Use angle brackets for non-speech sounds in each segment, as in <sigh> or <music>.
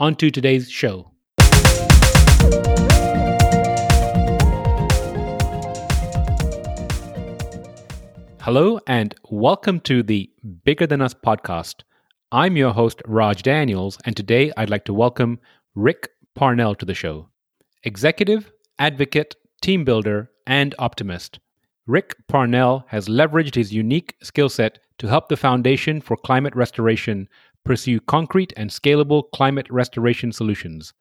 on to today's show. Hello, and welcome to the Bigger Than Us podcast. I'm your host, Raj Daniels, and today I'd like to welcome Rick Parnell to the show. Executive, advocate, team builder, and optimist. Rick Parnell has leveraged his unique skill set to help the Foundation for Climate Restoration pursue concrete and scalable climate restoration solutions.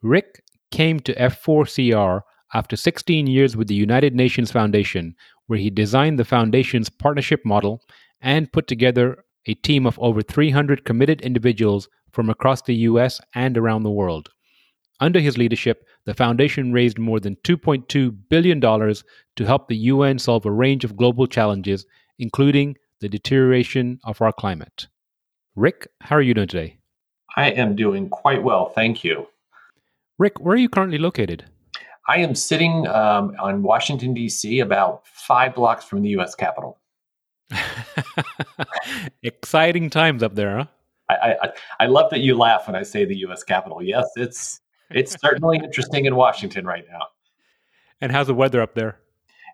Rick came to F4CR after 16 years with the United Nations Foundation, where he designed the Foundation's partnership model and put together a team of over 300 committed individuals from across the US and around the world. Under his leadership, the Foundation raised more than $2.2 billion to help the UN solve a range of global challenges, including the deterioration of our climate. Rick, how are you doing today? I am doing quite well, thank you. Rick, where are you currently located? I am sitting um, on Washington, D.C., about five blocks from the U.S. Capitol. <laughs> Exciting times up there, huh? I, I, I love that you laugh when I say the U.S. Capitol. Yes, it's it's <laughs> certainly interesting in Washington right now. And how's the weather up there?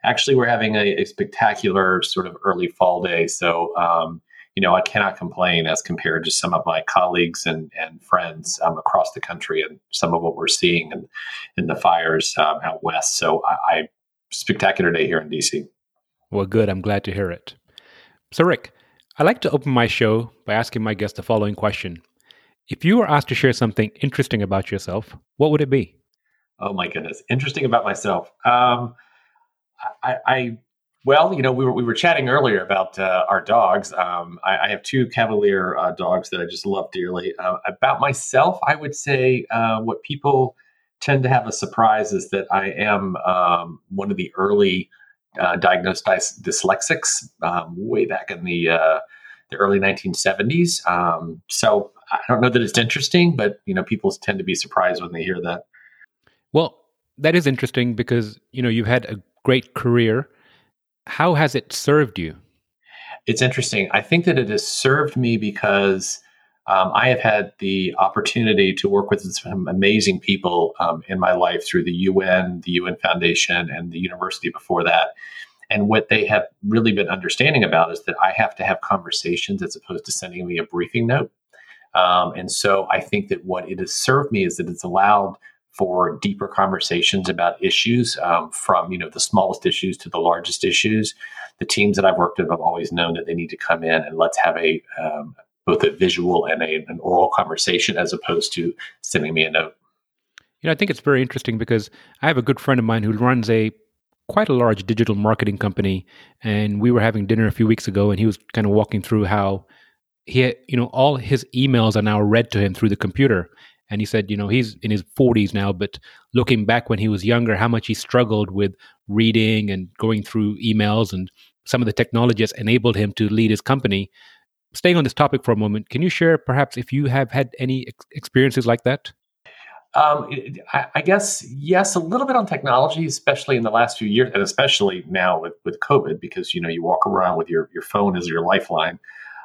Actually, we're having a, a spectacular sort of early fall day. So um, you know, I cannot complain as compared to some of my colleagues and, and friends um, across the country and some of what we're seeing in, in the fires um, out west. So I, I spectacular day here in DC. Well, good. I'm glad to hear it. So, Rick, I like to open my show by asking my guest the following question. If you were asked to share something interesting about yourself, what would it be? Oh my goodness, interesting about myself. Um, I, I well, you know, we were we were chatting earlier about uh, our dogs. Um, I, I, have two Cavalier uh, dogs that I just love dearly. Uh, about myself, I would say uh, what people tend to have a surprise is that I am um, one of the early uh, diagnosed dys- dyslexics, um, way back in the uh, the early 1970s. Um, so I don't know that it's interesting, but you know, people tend to be surprised when they hear that. Well, that is interesting because you know you've had a great career how has it served you? It's interesting. I think that it has served me because um, I have had the opportunity to work with some amazing people um, in my life through the UN, the UN Foundation, and the university before that. And what they have really been understanding about is that I have to have conversations as opposed to sending me a briefing note. Um, and so I think that what it has served me is that it's allowed for deeper conversations about issues um, from you know the smallest issues to the largest issues. The teams that i've worked with have always known that they need to come in and let's have a um, both a visual and a, an oral conversation as opposed to sending me a note. You know i think it's very interesting because i have a good friend of mine who runs a quite a large digital marketing company and we were having dinner a few weeks ago and he was kind of walking through how he had, you know all his emails are now read to him through the computer and he said, you know, he's in his 40s now, but looking back when he was younger, how much he struggled with reading and going through emails and some of the technology has enabled him to lead his company. Staying on this topic for a moment, can you share perhaps if you have had any ex- experiences like that? Um, I, I, guess yes, a little bit on technology, especially in the last few years, and especially now with, with COVID, because you know you walk around with your your phone as your lifeline.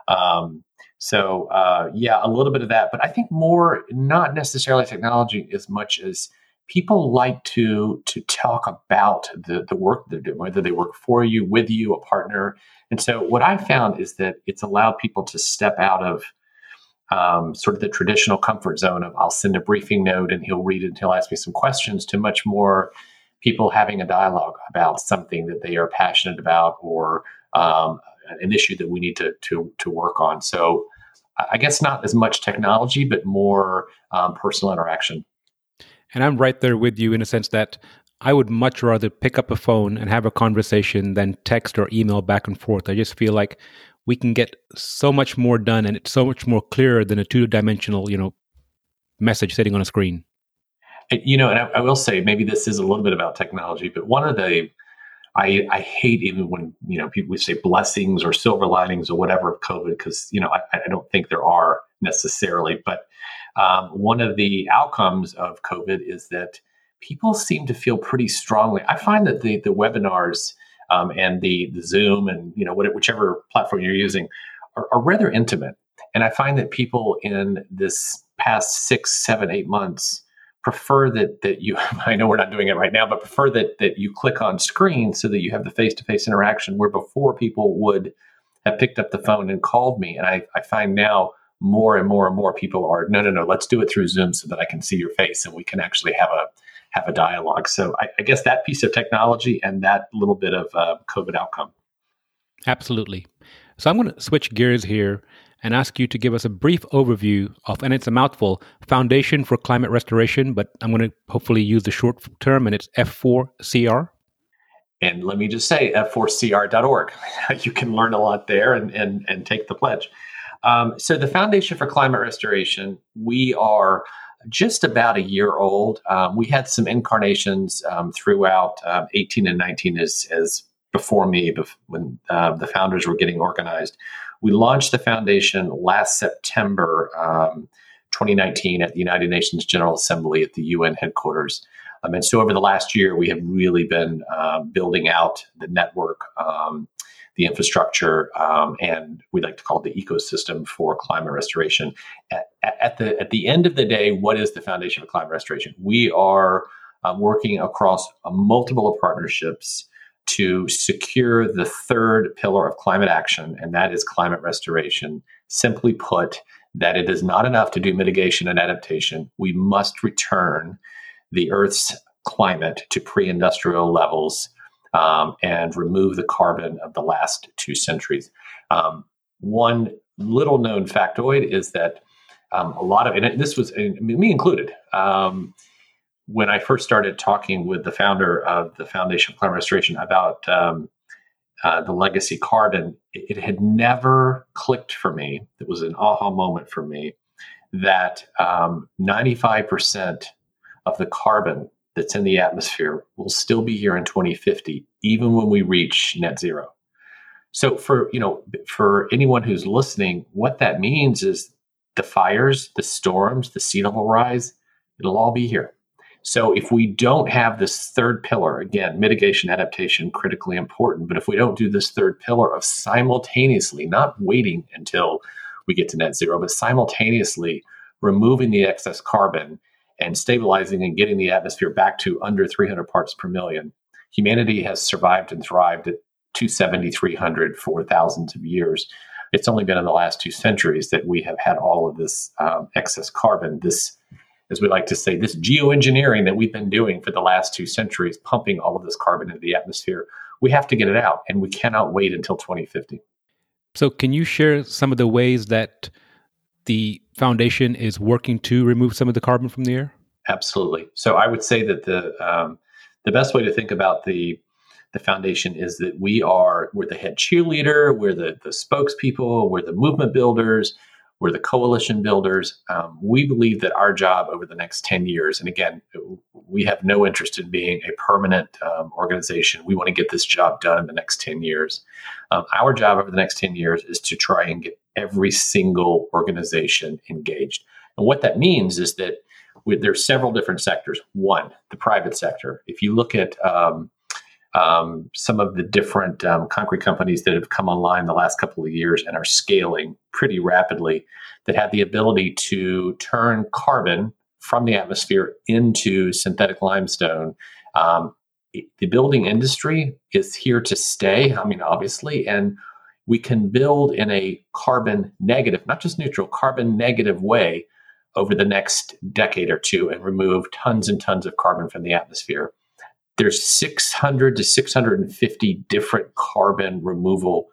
Um, so uh, yeah, a little bit of that, but I think more not necessarily technology as much as people like to to talk about the the work they're doing, whether they work for you, with you, a partner. And so what I found is that it's allowed people to step out of um, sort of the traditional comfort zone of I'll send a briefing note and he'll read it and he'll ask me some questions to much more people having a dialogue about something that they are passionate about or um, an issue that we need to to to work on. So I guess not as much technology, but more um, personal interaction. And I'm right there with you in a sense that I would much rather pick up a phone and have a conversation than text or email back and forth. I just feel like we can get so much more done and it's so much more clearer than a two dimensional, you know, message sitting on a screen. You know, and I, I will say maybe this is a little bit about technology, but one of the I, I hate even when you know people say blessings or silver linings or whatever of COVID because you know I, I, don't think there are necessarily. But um, one of the outcomes of COVID is that people seem to feel pretty strongly. I find that the the webinars um, and the the Zoom and you know whichever platform you're using are, are rather intimate, and I find that people in this past six, seven, eight months prefer that that you <laughs> I know we're not doing it right now, but prefer that that you click on screen so that you have the face-to-face interaction where before people would have picked up the phone and called me. And I, I find now more and more and more people are no no no let's do it through Zoom so that I can see your face and we can actually have a have a dialogue. So I, I guess that piece of technology and that little bit of uh, COVID outcome. Absolutely. So I'm going to switch gears here and ask you to give us a brief overview of, and it's a mouthful, Foundation for Climate Restoration, but I'm going to hopefully use the short term, and it's F4CR. And let me just say, f4cr.org. <laughs> you can learn a lot there and, and, and take the pledge. Um, so, the Foundation for Climate Restoration, we are just about a year old. Um, we had some incarnations um, throughout um, 18 and 19 as, as before me, when uh, the founders were getting organized. We launched the foundation last September um, 2019 at the United Nations General Assembly at the UN headquarters. Um, and so over the last year, we have really been uh, building out the network, um, the infrastructure, um, and we like to call it the ecosystem for climate restoration. At, at, the at the end of the day, what is the foundation for climate restoration? We are uh, working across uh, multiple partnerships to secure the third pillar of climate action, and that is climate restoration. Simply put, that it is not enough to do mitigation and adaptation. We must return the Earth's climate to pre industrial levels um, and remove the carbon of the last two centuries. Um, one little known factoid is that um, a lot of, and this was, me included, um, when I first started talking with the founder of the Foundation of Climate Restoration about um, uh, the legacy carbon, it, it, had never clicked for me. It was an aha moment for me that um, 95% of the carbon that's in the atmosphere will still be here in 2050, even when we reach net zero. So for you know, for anyone who's listening, what that means is the fires, the storms, the sea level rise, it'll all be here so if we don't have this third pillar, again, mitigation, adaptation, critically important, but if we don't do this third pillar of simultaneously, not waiting until we get to net zero, but simultaneously removing the excess carbon and stabilizing and getting the atmosphere back to under 300 parts per million, humanity has survived and thrived at 270, 300 for thousands of years. It's only been in the last two centuries that we have had all of this um, excess carbon, this as we like to say, this geoengineering that we've been doing for the last two centuries, pumping all of this carbon into the atmosphere, we have to get it out, and we cannot wait until 2050. So, can you share some of the ways that the foundation is working to remove some of the carbon from the air? Absolutely. So, I would say that the um, the best way to think about the the foundation is that we are we're the head cheerleader, we're the the spokespeople, we're the movement builders, we're the coalition builders. Um, we believe that our job over the next 10 years, and again, we have no interest in being a permanent um, organization. We want to get this job done in the next 10 years. Um, our job over the next 10 years is to try and get every single organization engaged. And what that means is that we, there's several different sectors. One, the private sector. If you look at um, um, some of the different um, concrete companies that have come online the last couple of years and are scaling pretty rapidly that have the ability to turn carbon from the atmosphere into synthetic limestone. Um, the building industry is here to stay. I mean, obviously, and we can build in a carbon negative, not just neutral, carbon negative way over the next decade or two and remove tons and tons of carbon from the atmosphere there's 600 to 650 different carbon removal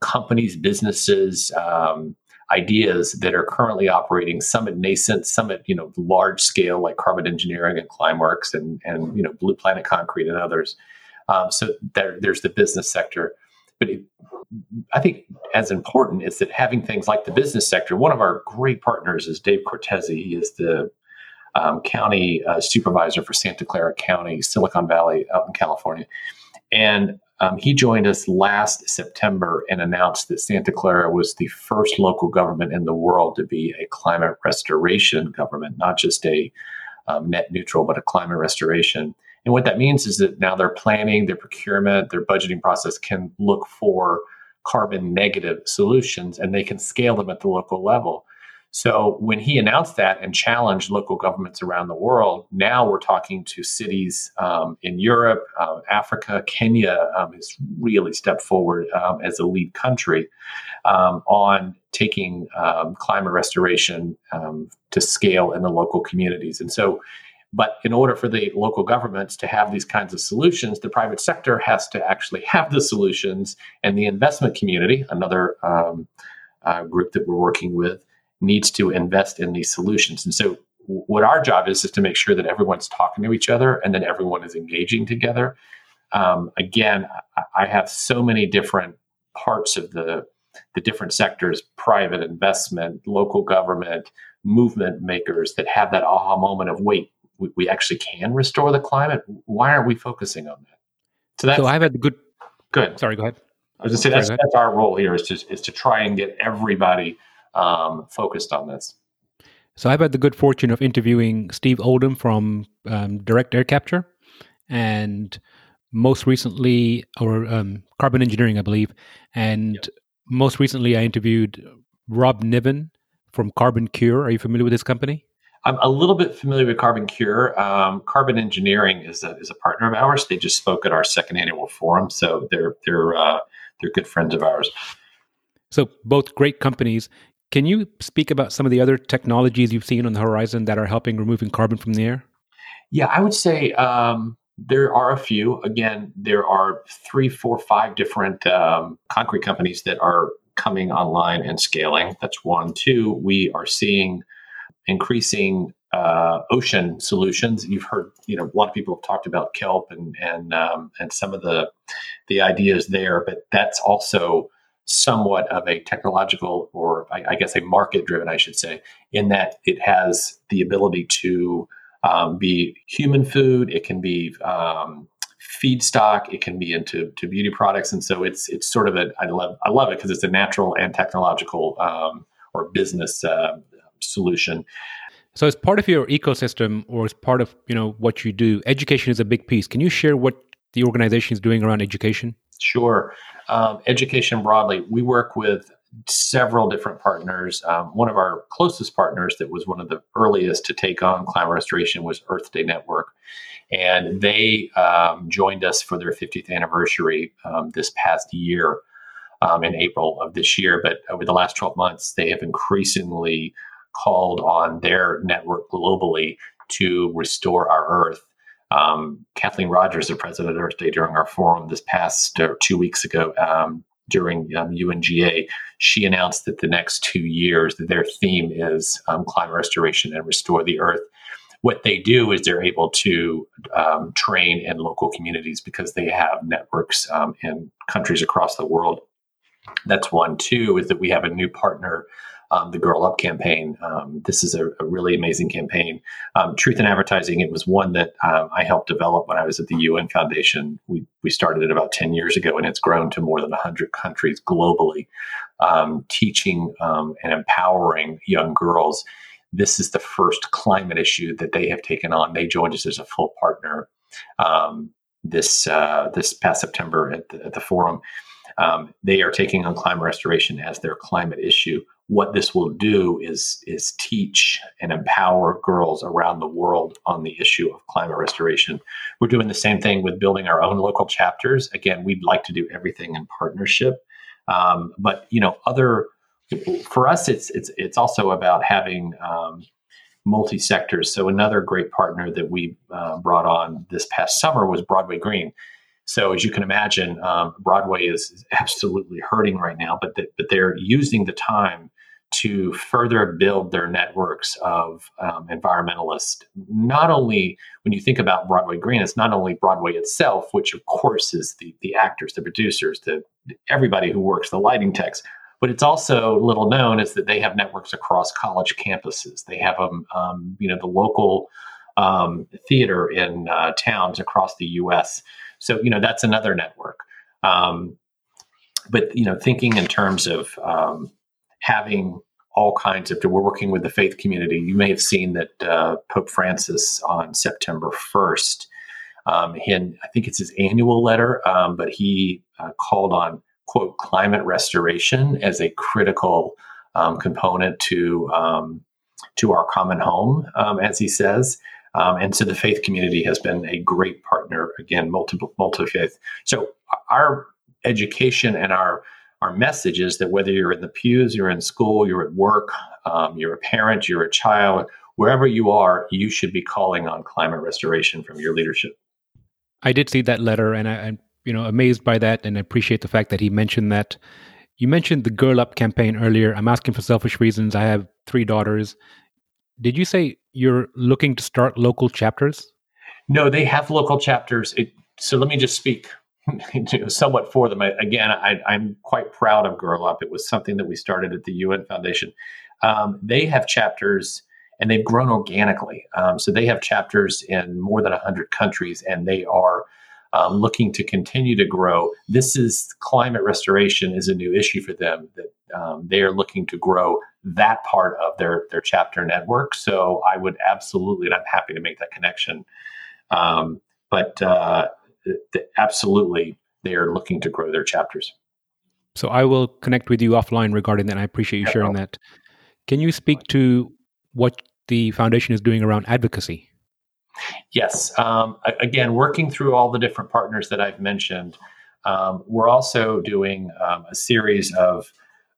companies, businesses, um, ideas that are currently operating. Some at nascent, some at you know large scale, like Carbon Engineering and Climeworks, and and you know Blue Planet Concrete and others. Um, so there, there's the business sector. But it, I think as important is that having things like the business sector. One of our great partners is Dave Cortese. He is the um, county uh, supervisor for Santa Clara County, Silicon Valley, out in California. And um, he joined us last September and announced that Santa Clara was the first local government in the world to be a climate restoration government, not just a um, net neutral, but a climate restoration. And what that means is that now their planning, their procurement, their budgeting process can look for carbon negative solutions and they can scale them at the local level. So when he announced that and challenged local governments around the world, now we're talking to cities um, in Europe, uh, Africa, Kenya um, has really stepped forward um, as a lead country um, on taking um, climate restoration to scale in the local communities. And so, but in order for the local governments to have these kinds of solutions, the private sector has to actually have the solutions, and the investment community, another uh, group that we're working with needs to invest in these solutions. And so, what our job is is to make sure that everyone's talking to each other and that everyone is engaging together. Um, again, I have so many different parts of the the different sectors private investment local government movement makers that have that aha moment of wait we, we actually can restore the climate? Why aren't we focusing on that? So that's so i've had good good sorry go ahead. I was just saying that's, that's our role here is to is to try and get everybody um, focused on this. So I've had the good fortune of interviewing Steve Oldham from um, Direct Air Capture, and most recently, or um, Carbon Engineering, I believe, and yep. most recently, I interviewed Rob Niven from Carbon Cure. Are you familiar with this company? I'm a little bit familiar with Carbon Cure. Um, Carbon Engineering is a, is a partner of ours. They just spoke at our second annual forum, so they're they're uh, they're good friends of ours. So both great companies. Can you speak about some of the other technologies you've seen on the horizon that are helping removing carbon from the air? Yeah, I would say um, there are a few. Again, there are three, four, five different um, concrete companies that are coming online and scaling. That's one. Two, we are seeing increasing uh, ocean solutions. You've heard, you know, a lot of people have talked about kelp and and um, and some of the the ideas there, but that's also somewhat of a technological or I, I guess a market driven, I should say, in that it has the ability to um, be human food, it can be um, feedstock, it can be into to beauty products, and so it's it's sort of a I love I love it because it's a natural and technological um, or business uh, solution. So, as part of your ecosystem, or as part of you know what you do, education is a big piece. Can you share what the organization is doing around education? Sure um, education broadly, we work with several different partners. Um, one of our closest partners that was one of the earliest to take on climate restoration was Earth Day Network. And they um, joined us for their 50th anniversary um, this past year um, in April of this year. But over the last 12 months, they have increasingly called on their network globally to restore our Earth. Um, Kathleen Rogers, the president of Earth Day, during our forum this past uh, two weeks ago um, during um, UNGA, she announced that the next two years, that their theme is um, climate restoration and restore the Earth. What they do is they're able to um, train in local communities because they have networks um, in countries across the world. That's one. Two is that we have a new partner um, the Girl Up campaign. Um, this is a, a, really amazing campaign. Um, Truth in Advertising, it was one that um, I helped develop when I was at the UN Foundation. We, we started it about 10 years ago, and it's grown to more than 100 countries globally, um, teaching um, and empowering young girls. This is the first climate issue that they have taken on. They joined us as a full partner this uh, this past September at the, at the forum. Um, they are taking on climate restoration as their climate issue what this will do is is teach and empower girls around the world on the issue of climate restoration. We're doing the same thing with building our own local chapters. Again, we'd like to do everything in partnership, um, but you know, other for us, it's it's it's also about having um, multi sectors. So another great partner that we uh, brought on this past summer was Broadway Green. So as you can imagine, um, Broadway is absolutely hurting right now, but the, but they're using the time to further build their networks of um, environmentalists. Not only when you think about Broadway Green, it's not only Broadway itself, which of course is the the actors, the producers, the everybody who works, the lighting techs, But it's also little known is that they have networks across college campuses. They have um, um you know the local um, theater in uh, towns across the U.S. So you know that's another network. Um, but you know, thinking in terms of um, having all kinds of, we're working with the faith community. You may have seen that uh, Pope Francis on September first, um, in I think it's his annual letter, um, but he uh, called on quote climate restoration as a critical um, component to um, to our common home, um, as he says. Um, and so the faith community has been a great partner, again, multiple, multi faith. So our education and our our message is that whether you're in the pews, you're in school, you're at work, um, you're a parent, you're a child, wherever you are, you should be calling on climate restoration from your leadership. I did see that letter, and I, am you know amazed by that, and I appreciate the fact that he mentioned that. You mentioned the Girl Up campaign earlier. I'm asking for selfish reasons. I have three daughters. Did you say you're looking to start local chapters? No, they have local chapters. It, so let me just speak <laughs> somewhat for them. I, again, I, am quite proud of Girl Up. It was something that we started at the UN Foundation. Um, they have chapters and they've grown organically. Um, so they have chapters in more than 100 countries and they are um, looking to continue to grow. This is climate restoration is a new issue for them that um, they are looking to grow that part of their their chapter network. So I would absolutely, and I'm happy to make that connection. Um, but uh, absolutely, they are looking to grow their chapters. So I will connect with you offline regarding that. I appreciate you yeah, sharing no. that. Can you speak to what the foundation is doing around advocacy? Yes. Um, again, working through all the different partners that I've mentioned, um, we're also doing um, a series of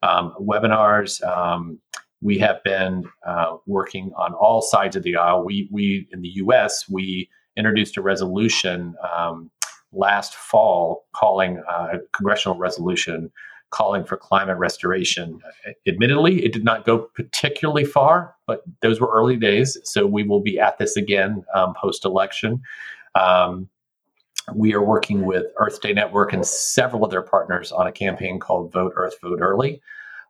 um, webinars. Um, we have been uh, working on all sides of the aisle. We, we in the U.S. we introduced a resolution um, last fall calling uh, a congressional resolution calling for climate restoration. Admittedly, it did not go particularly far, but those were early days. So we will be at this again um, post election. Um, we are working with Earth Day Network and several of their partners on a campaign called Vote Earth, Vote Early.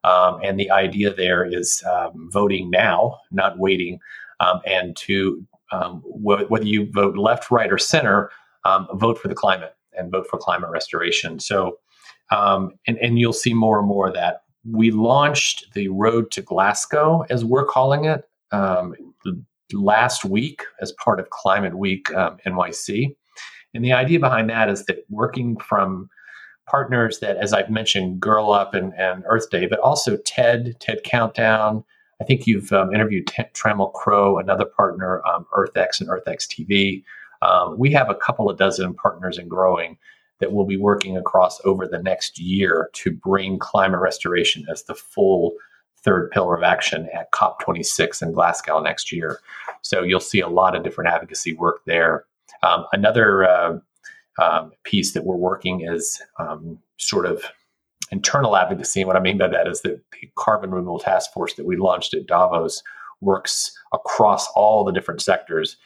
Um, and the idea there is um, voting now, not waiting, um, and to um, wh- whether you vote left, right, or center, vote for the climate and vote for climate restoration. So, um, and, and you'll see more and more of that. We launched the Road to Glasgow, as we're calling it, last week as part of Climate Week NYC. And the idea behind that is that working from partners that, as I've mentioned, Girl Up and, and Earth Day, but also TED, TED Countdown. I think you've um, interviewed T- Trammell Crow, another partner, um, EarthX and EarthX TV. Um, we have a couple of dozen partners and growing that we'll be working across over the next year to bring climate restoration as the full third pillar of action at COP26 in Glasgow next year. So you'll see a lot of different advocacy work there. Um, another uh, um, piece that we're working is um, sort of internal advocacy. And what I mean by that is that the carbon removal task force that we launched at Davos works across all the different sectors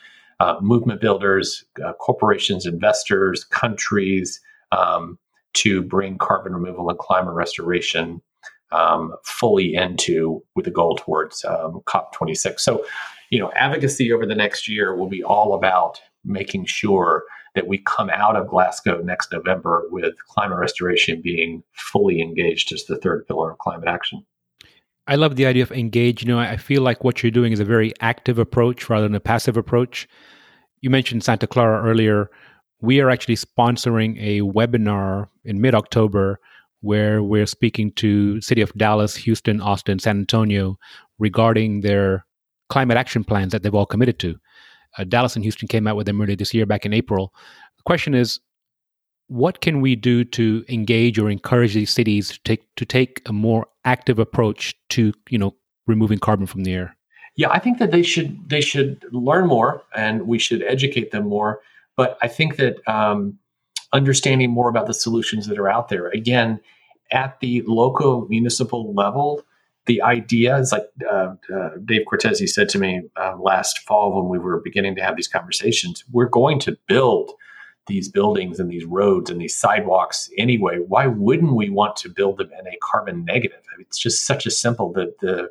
uh, movement builders, uh, corporations, investors, countries um, to bring carbon removal and climate restoration um, fully into with the goal towards um, COP26. So, you know, advocacy over the next year will be all about making sure that we come out of Glasgow next November with climate restoration being fully engaged as the third pillar of climate action. I love the idea of engage. You know, I feel like what you're doing is a very active approach rather than a passive approach. You mentioned Santa Clara earlier. We are actually sponsoring a webinar in mid October where we're speaking to city of Dallas, Houston, Austin, San Antonio regarding their climate action plans that they've all committed to. Uh, Dallas and Houston came out with them earlier this year, back in April. The question is, what can we do to engage or encourage these cities to take to take a more active approach to you know removing carbon from the air? Yeah, I think that they should they should learn more, and we should educate them more. But I think that um, understanding more about the solutions that are out there, again, at the local municipal level, the idea is like uh, uh, Dave Cortese said to me uh, last fall when we were beginning to have these conversations. We're going to build these buildings and these roads and these sidewalks anyway, why wouldn't we want to build them in a carbon negative? I mean, it's just such a simple that the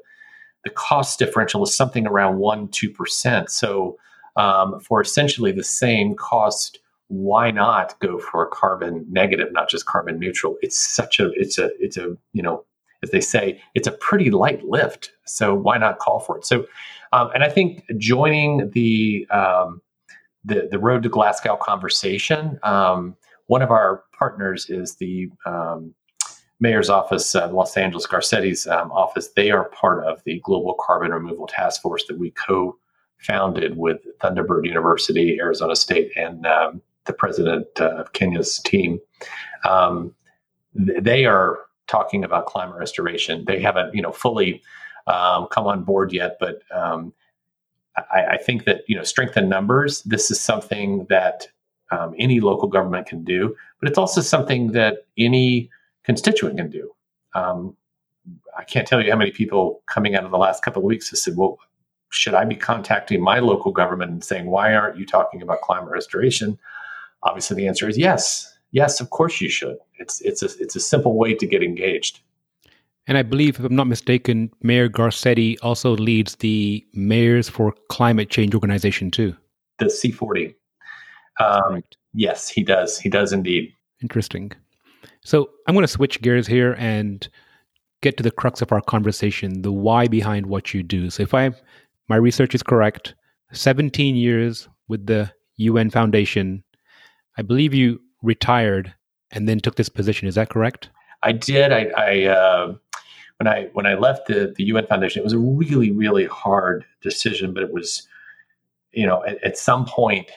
the cost differential is something around one two percent. So um, for essentially the same cost, why not go for a carbon negative, not just carbon neutral? It's such a it's a it's a you know as they say, it's a pretty light lift. So why not call for it? So, um, and I think joining the um, the, the Road to Glasgow conversation, um, one of our partners is the um, mayor's office, uh, Los Angeles Garcetti's um, office. They are part of the Global Carbon Removal Task Force that we co-founded with Thunderbird University, Arizona State, and um, the president uh, of Kenya's team. they are talking about climate restoration. They haven't, you know, fully um, come on board yet, but um, I, I, think that you know, strength in numbers. This is something that um, any local government can do, but it's also something that any constituent can do. Um, I can't tell you how many people coming out of the last couple of weeks have said, "Well, should I be contacting my local government and saying, why aren't you talking about climate restoration?" Obviously, the answer is yes. Yes, of course you should. It's it's a it's a simple way to get engaged. And I believe, if I'm not mistaken, Mayor Garcetti also leads the Mayors for Climate Change organization too. The C40. Um, yes, he does. He does indeed. Interesting. So I'm going to switch gears here and get to the crux of our conversation, the why behind what you do. So if I my research is correct, 17 years with the UN Foundation. I believe you retired and then took this position. Is that correct? I did. I, I uh, when I when I left the the UN Foundation, it was a really really hard decision, but it was, you know, at, at some point.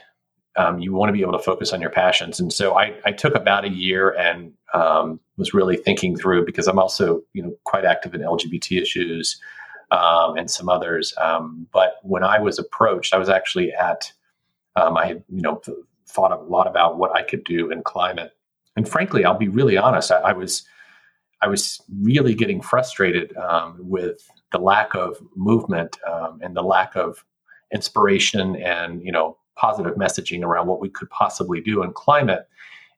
Um, you want to be able to focus on your passions, and so I, I took about a year and um, was really thinking through because I'm also you know quite active in LGBT issues um, and some others. Um, but when I was approached, I was actually at um, I had you know thought a lot about what I could do in climate. And frankly, I'll be really honest. I, I was I was really getting frustrated um, with the lack of movement um, and the lack of inspiration and you know positive messaging around what we could possibly do in climate.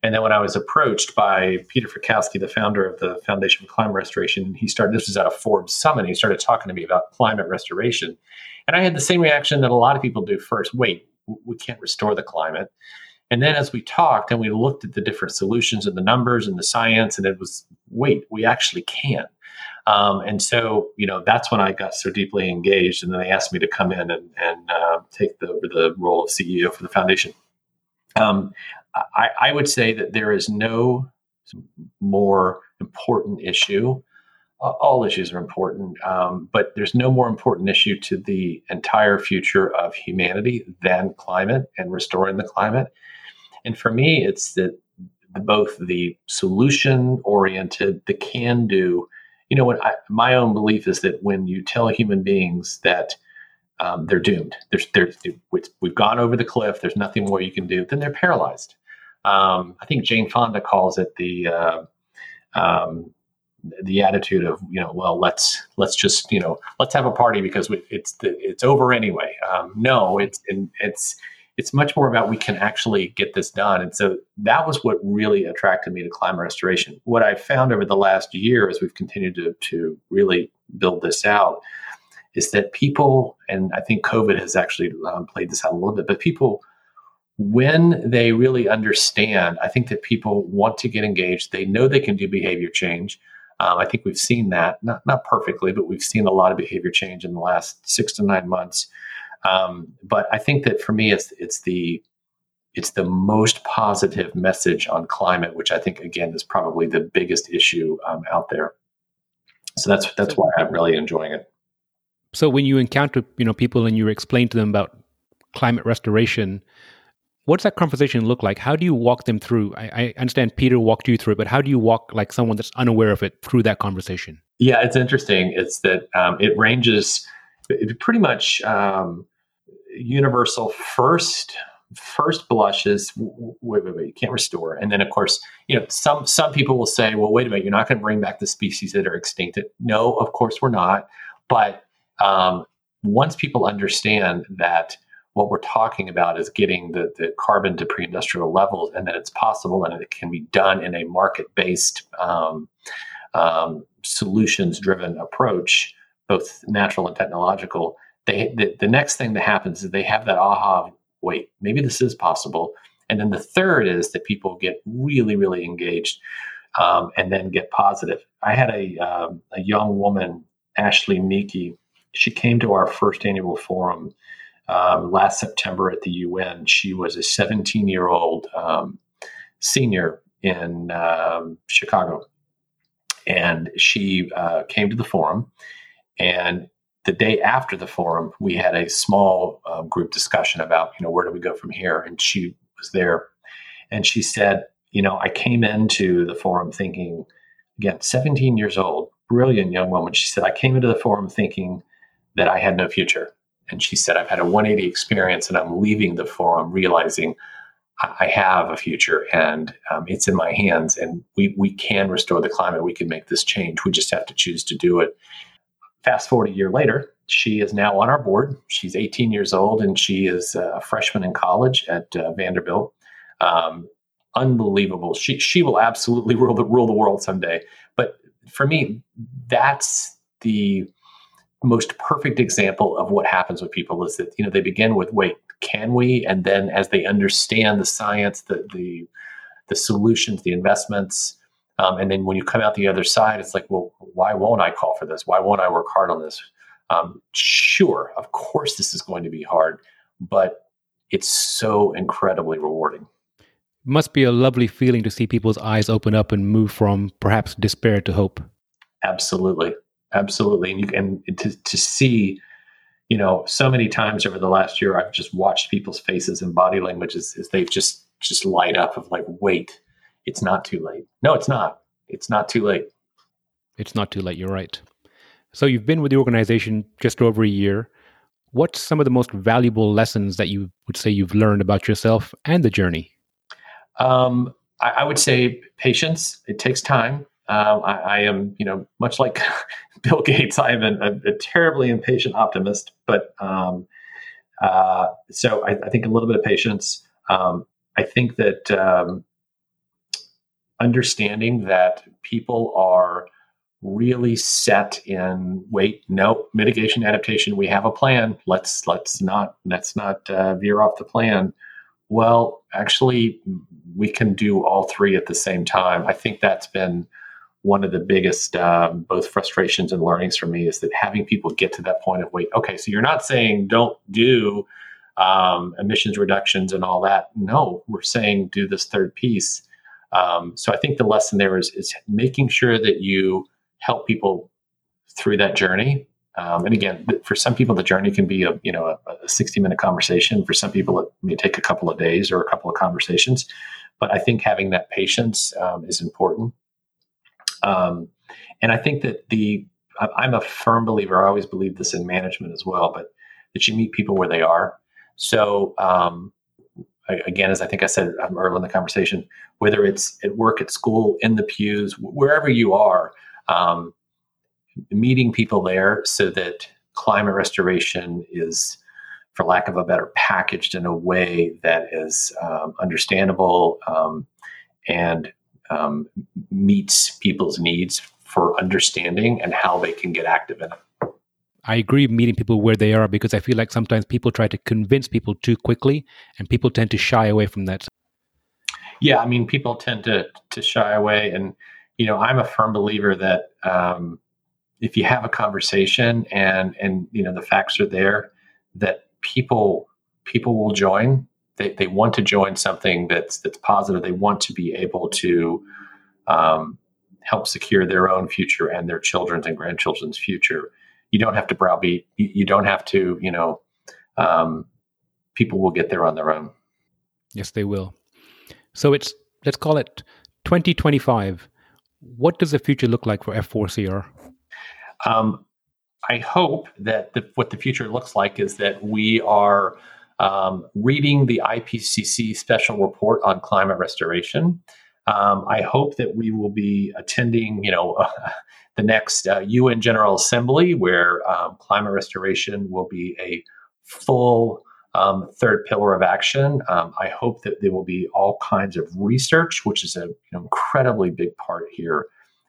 And then when I was approached by Peter Fiekowsky, the founder of the Foundation for Climate Restoration, he started. This was at a Forbes summit. He started talking to me about climate restoration, and I had the same reaction that a lot of people do. First, wait, we can't restore the climate. And then as we talked and we looked at the different solutions and the numbers and the science, and it was, wait, we actually can. Um, and so, you know, that's when I got so deeply engaged. And then they asked me to come in and, and uh, take the, the role of CEO for the foundation. Um, I, I would say that there is no more important issue all issues are important, um, but there's no more important issue to the entire future of humanity than climate and restoring the climate. And for me, it's that both the solution oriented, the can do. You know, what I, my own belief is that when you tell human beings that um, they're doomed, there's, there's, we've gone over the cliff, there's nothing more you can do, then they're paralyzed. Um, I think Jane Fonda calls it the uh, um, the attitude of you know well let's let's just you know let's have a party because it's the, it's over anyway um, no it's it's it's much more about we can actually get this done. And so that was what really attracted me to climate restoration. What I've found over the last year as we've continued to, to really build this out is that people and i think covid has actually um, played this out a little bit but people when they really understand i think that people want to get engaged. They know they can do behavior change. Um, I think we've seen that, not, not perfectly, but we've seen a lot of behavior change in the last six to nine months. Um, but I think that for me, it's, it's the it's the most positive message on climate, which I think again is probably the biggest issue um, out there. So that's that's why I'm really enjoying it. So when you encounter you know people and you explain to them about climate restoration, What's that conversation look like? How do you walk them through? I, I, understand Peter walked you through it, but how do you walk like someone that's unaware of it through that conversation? Yeah, it's interesting. It's that um, it ranges it pretty much um, universal. First, first blush is wait, wait, wait, you can't restore, and then of course, you know, some some people will say, well, wait a minute, you're not going to bring back the species that are extinct. No, of course we're not. But um, once people understand that what we're talking about is getting the, the carbon to pre-industrial levels and that it's possible and it can be done in a market-based um, um, solutions-driven approach both natural and technological they the, the next thing that happens is they have that aha wait maybe this is possible and then the third is that people get really really engaged um, and then get positive i had a, um, a young woman ashley meeky she came to our first annual forum um, last September at the UN. She was a 17 year old um, senior in um, Chicago. And she uh, came to the forum. And the day after the forum, we had a small uh, group discussion about, you know, where do we go from here? And she was there. And she said, you know, I came into the forum thinking, again, 17 years old, brilliant young woman. She said, I came into the forum thinking that I had no future and she said, I've had a 180 experience and I'm leaving the forum realizing I have a future and um, it's in my hands and we, we can restore the climate. We can make this change. We just have to choose to do it. Fast forward a year later, she is now on our board. She's 18 years old and she is a freshman in college at uh, Vanderbilt. Um, unbelievable. She, she will absolutely <laughs> rule the, rule the world someday. But for me, that's the most perfect example of what happens with people is that you know they begin with wait can we and then as they understand the science the the the solutions the investments um, and then when you come out the other side it's like well why won't i call for this? Why won't i work hard on this? Um, sure of course this is going to be hard but it's so incredibly rewarding. It must be a lovely feeling to see people's eyes open up and move from perhaps despair to hope. Absolutely absolutely. And you can to to see, you know, so many times over the last year, I've just watched people's faces and body languages as, as they've just just light up of like, wait, it's not too late. No, it's not. It's not too late. It's not too late. You're right. So you've been with the organization just over a year. What's some of the most valuable lessons that you would say you've learned about yourself and the journey? Um, I, I would say patience. It takes time. Um, I, I, am, you know, much like <laughs> Bill Gates, I am a, a terribly impatient optimist. But um, uh, so I, I, think a little bit of patience. Um, I think that um, understanding that people are really set in wait no mitigation adaptation we have a plan. Let's let's not let's not uh, veer off the plan. Well actually we can do all three at the same time. I think that's been one of the biggest um, both frustrations and learnings for me is that having people get to that point of wait okay so you're not saying don't do um, emissions reductions and all that. No we're saying do this third piece um, so i think the lesson there is, is making sure that you help people through that journey um, and again for some people the journey can be a you know a, a 60 minute conversation for some people it may take a couple of days or a couple of conversations but i think having that patience um, is important um, and I think that the I'm a firm believer. I always believe this in management as well, but that you meet people where they are. So um, again, as I think I said um, earlier in the conversation, whether it's at work, at school, in the pews, wherever you are, um, meeting people there so that climate restoration is, for lack of a better, packaged in a way that is um, understandable um, and um, meets people's needs for understanding and how they can get active in it. I agree meeting people where they are because I feel like sometimes people try to convince people too quickly and people tend to shy away from that. Yeah, I mean people tend to to shy away and you know, I'm a firm believer that um, if you have a conversation and and you know the facts are there that people people will join they, they want to join something that's that's positive. They want to be able to um, help secure their own future and their children's and grandchildren's future. You don't have to browbeat. You, don't have to. You know, um, people will get there on their own. Yes, they will. So it's let's call it 2025. What does the future look like for F4CR? Um, I hope that the, what the future looks like is that we are um, reading the IPCC special report on climate restoration. Um, I hope that we will be attending, you know, uh, <laughs> the next uh, UN General Assembly, where um, climate restoration will be a full Um, third pillar of action, um, I hope that there will be all kinds of research, which is an incredibly big part here.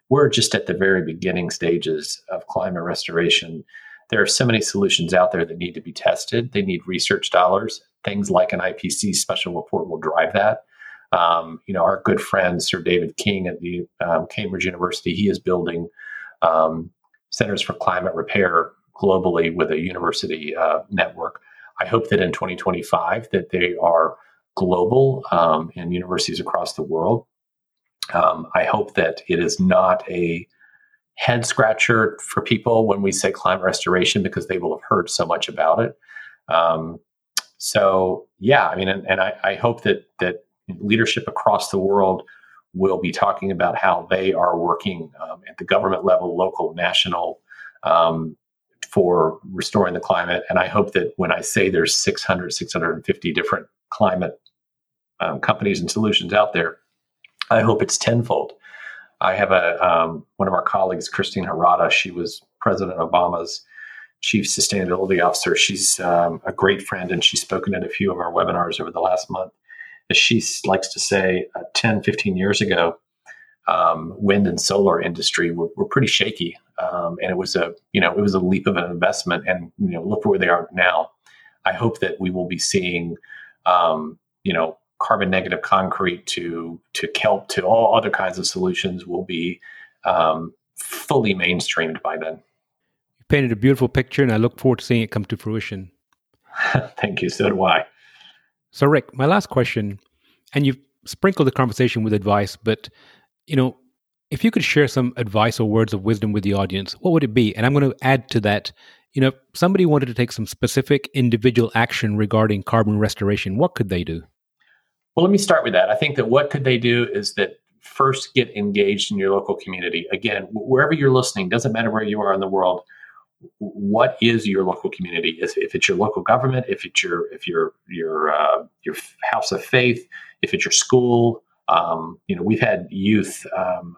We're just at the very beginning stages of climate restoration. There are so many solutions out there that need to be tested. They need research dollars. Things like an IPCC special report will drive that. Um, you know, our good friend Sir David King at the um, Cambridge University, he is building um, centers for climate repair globally with a university uh, network. I hope that in 2025 that they are global um, in universities across the world. Um, I hope that it is not a head scratcher for people when we say climate restoration because they will have heard so much about it. Um, so yeah, I mean, and, and I, I, hope that that leadership across the world will be talking about how they are working um, at the government level, local, national, um, for restoring the climate. And I hope that when I say there's 600, 650 different climate um, companies and solutions out there, I hope it's tenfold. I have a um, one of our colleagues, Christine Harada. She was President Obama's chief sustainability officer. She's um, a great friend, and she's spoken at a few of our webinars over the last month. As she likes to say, uh, 10, 15 years ago, um, wind and solar industry were, were pretty shaky, um, and it was a you know it was a leap of an investment. And you know look where they are now. I hope that we will be seeing um, you know carbon negative concrete to to kelp to all other kinds of solutions will be um, fully mainstreamed by then. You painted a beautiful picture, and I look forward to seeing it come to fruition. <laughs> Thank you. So do I. So, Rick, my last question, and you've sprinkled the conversation with advice, but you know, if you could share some advice or words of wisdom with the audience, what would it be? And I'm going to add to that. You know, if somebody wanted to take some specific individual action regarding carbon restoration, what could they do? Well, let me start with that. I think that what could they do is that first get engaged in your local community. Again, wherever you're listening, doesn't matter where you are in the world. What is your local community? If it's your local government, if it's your if your your uh, your house of faith, if it's your school, um, you know, we've had youth um,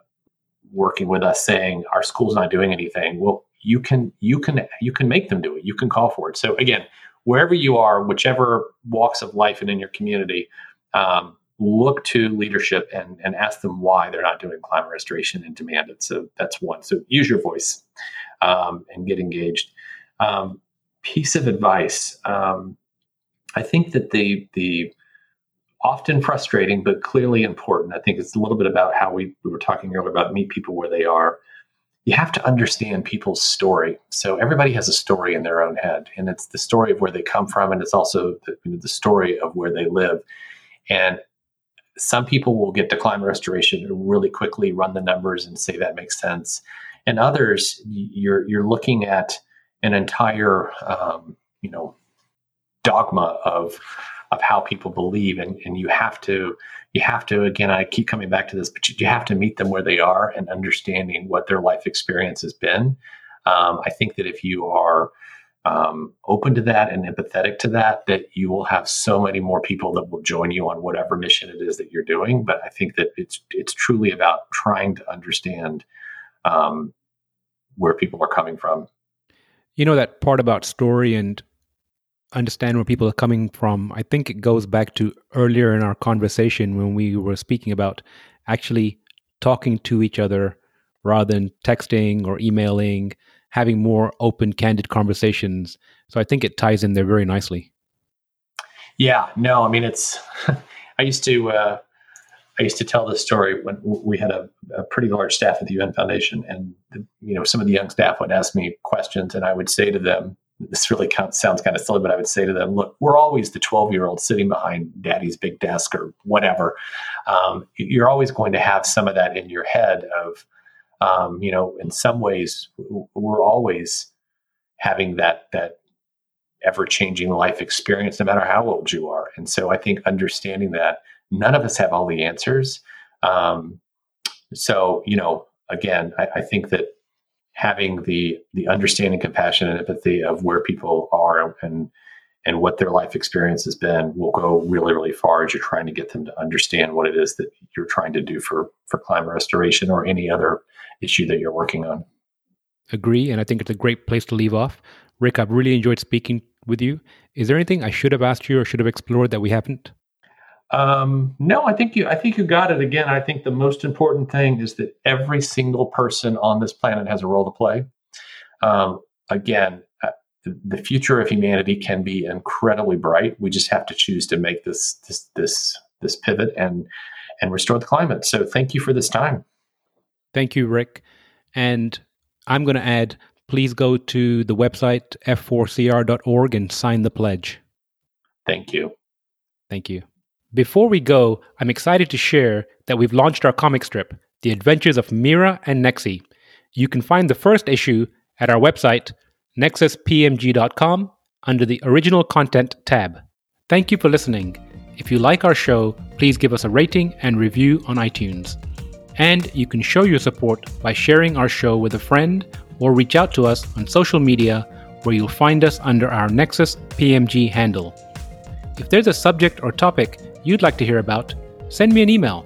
working with us saying our school's not doing anything. Well, you can you can you can make them do it. You can call for it. So again, wherever you are, whichever walks of life and in your community, um, look to leadership and, and ask them why they're not doing climate restoration and demand it. So that's one. So use your voice um, and get engaged. Um, piece of advice. Um, I think that the the often frustrating but clearly important. I think it's a little bit about how we, we were talking earlier about meet people where they are. You have to understand people's story. So everybody has a story in their own head, and it's the story of where they come from, and it's also the, you know, the story of where they live. And some people will get to climate restoration really quickly, run the numbers, and say that makes sense. And others, you're you're looking at an entire um, you know dogma of of how people believe and, and you have to you have to again i keep coming back to this but you have to meet them where they are and understanding what their life experience has been. Um, i think that if you are um, open to that and empathetic to that that you will have so many more people that will join you on whatever mission it is that you're doing. But i think that it's it's truly about trying to understand um, where people are coming from you know that part about story and understand where people are coming from. I think it goes back to earlier in our conversation when we were speaking about actually talking to each other rather than texting or emailing, having more open, candid conversations. So I think it ties in there very nicely. Yeah, no, I mean it's. <laughs> I used to uh, I used to tell this story when we had a, a, pretty large staff at the UN Foundation, and you know some of the young staff would ask me questions, and I would say to them, this really sounds kind of silly, but I would say to them, look, we're always the 12 year old sitting behind daddy's big desk or whatever. Um, you're always going to have some of that in your head of, um, you know, in some ways, we're always having that, that ever changing life experience, no matter how old you are. And so I think understanding that none of us have all the answers. Um, so, you know, again, I, I think that having the the understanding, compassion, and empathy of where people are and and what their life experience has been will go really, really far as you're trying to get them to understand what it is that you're trying to do for for climate restoration or any other issue that you're working on. Agree, and I think it's a great place to leave off. Rick, I've really enjoyed speaking with you. Is there anything I should have asked you or should have explored that we haven't? Um, no, I think you. I think you got it. Again, I think the most important thing is that every single person on this planet has a role to play. Um, again, uh, the future of humanity can be incredibly bright. We just have to choose to make this this this this pivot and and restore the climate. So, thank you for this time. Thank you, Rick. And I'm going to add. Please go to the website f4cr.org and sign the pledge. Thank you. Thank you. Before we go, I'm excited to share that we've launched our comic strip, The Adventures of Mira and Nexi. You can find the first issue at our website, nexuspmg.com, under the Original Content tab. Thank you for listening. If you like our show, please give us a rating and review on iTunes. And you can show your support by sharing our show with a friend or reach out to us on social media where you'll find us under our Nexus PMG handle. If there's a subject or topic you'd like to hear about, send me an email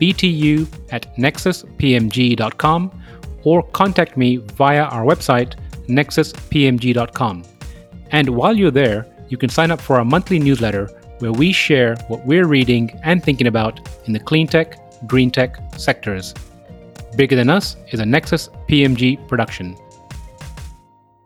btu at nexuspmg.com or contact me via our website nexuspmg.com. And while you're there, you can sign up for our monthly newsletter where we share what we're reading and thinking about in the clean tech, green tech sectors. Bigger Than Us is a Nexus PMG production.